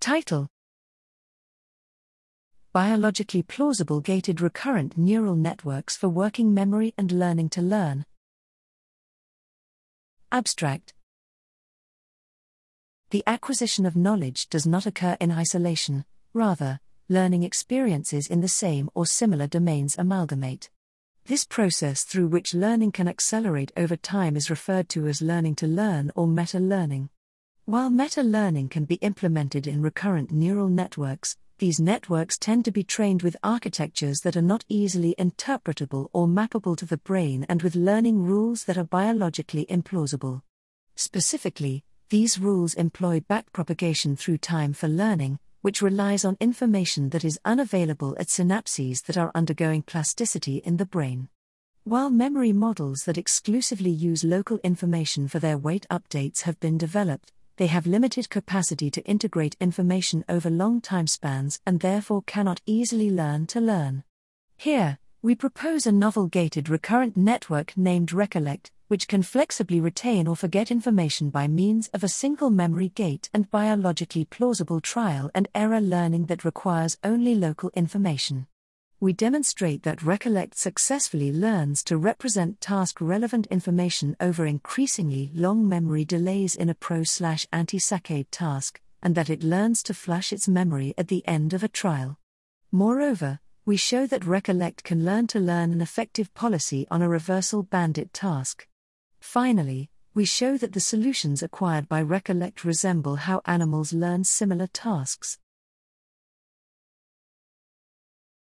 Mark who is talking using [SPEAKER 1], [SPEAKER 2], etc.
[SPEAKER 1] Title Biologically plausible gated recurrent neural networks for working memory and learning to learn. Abstract The acquisition of knowledge does not occur in isolation, rather, learning experiences in the same or similar domains amalgamate. This process through which learning can accelerate over time is referred to as learning to learn or meta learning. While meta learning can be implemented in recurrent neural networks, these networks tend to be trained with architectures that are not easily interpretable or mappable to the brain and with learning rules that are biologically implausible. Specifically, these rules employ backpropagation through time for learning, which relies on information that is unavailable at synapses that are undergoing plasticity in the brain. While memory models that exclusively use local information for their weight updates have been developed, they have limited capacity to integrate information over long time spans and therefore cannot easily learn to learn. Here, we propose a novel gated recurrent network named Recollect, which can flexibly retain or forget information by means of a single memory gate and biologically plausible trial and error learning that requires only local information we demonstrate that Recollect successfully learns to represent task relevant information over increasingly long memory delays in a pro anti saccade task, and that it learns to flush its memory at the end of a trial. Moreover, we show that Recollect can learn to learn an effective policy on a reversal bandit task. Finally, we show that the solutions acquired by Recollect resemble how animals learn similar tasks.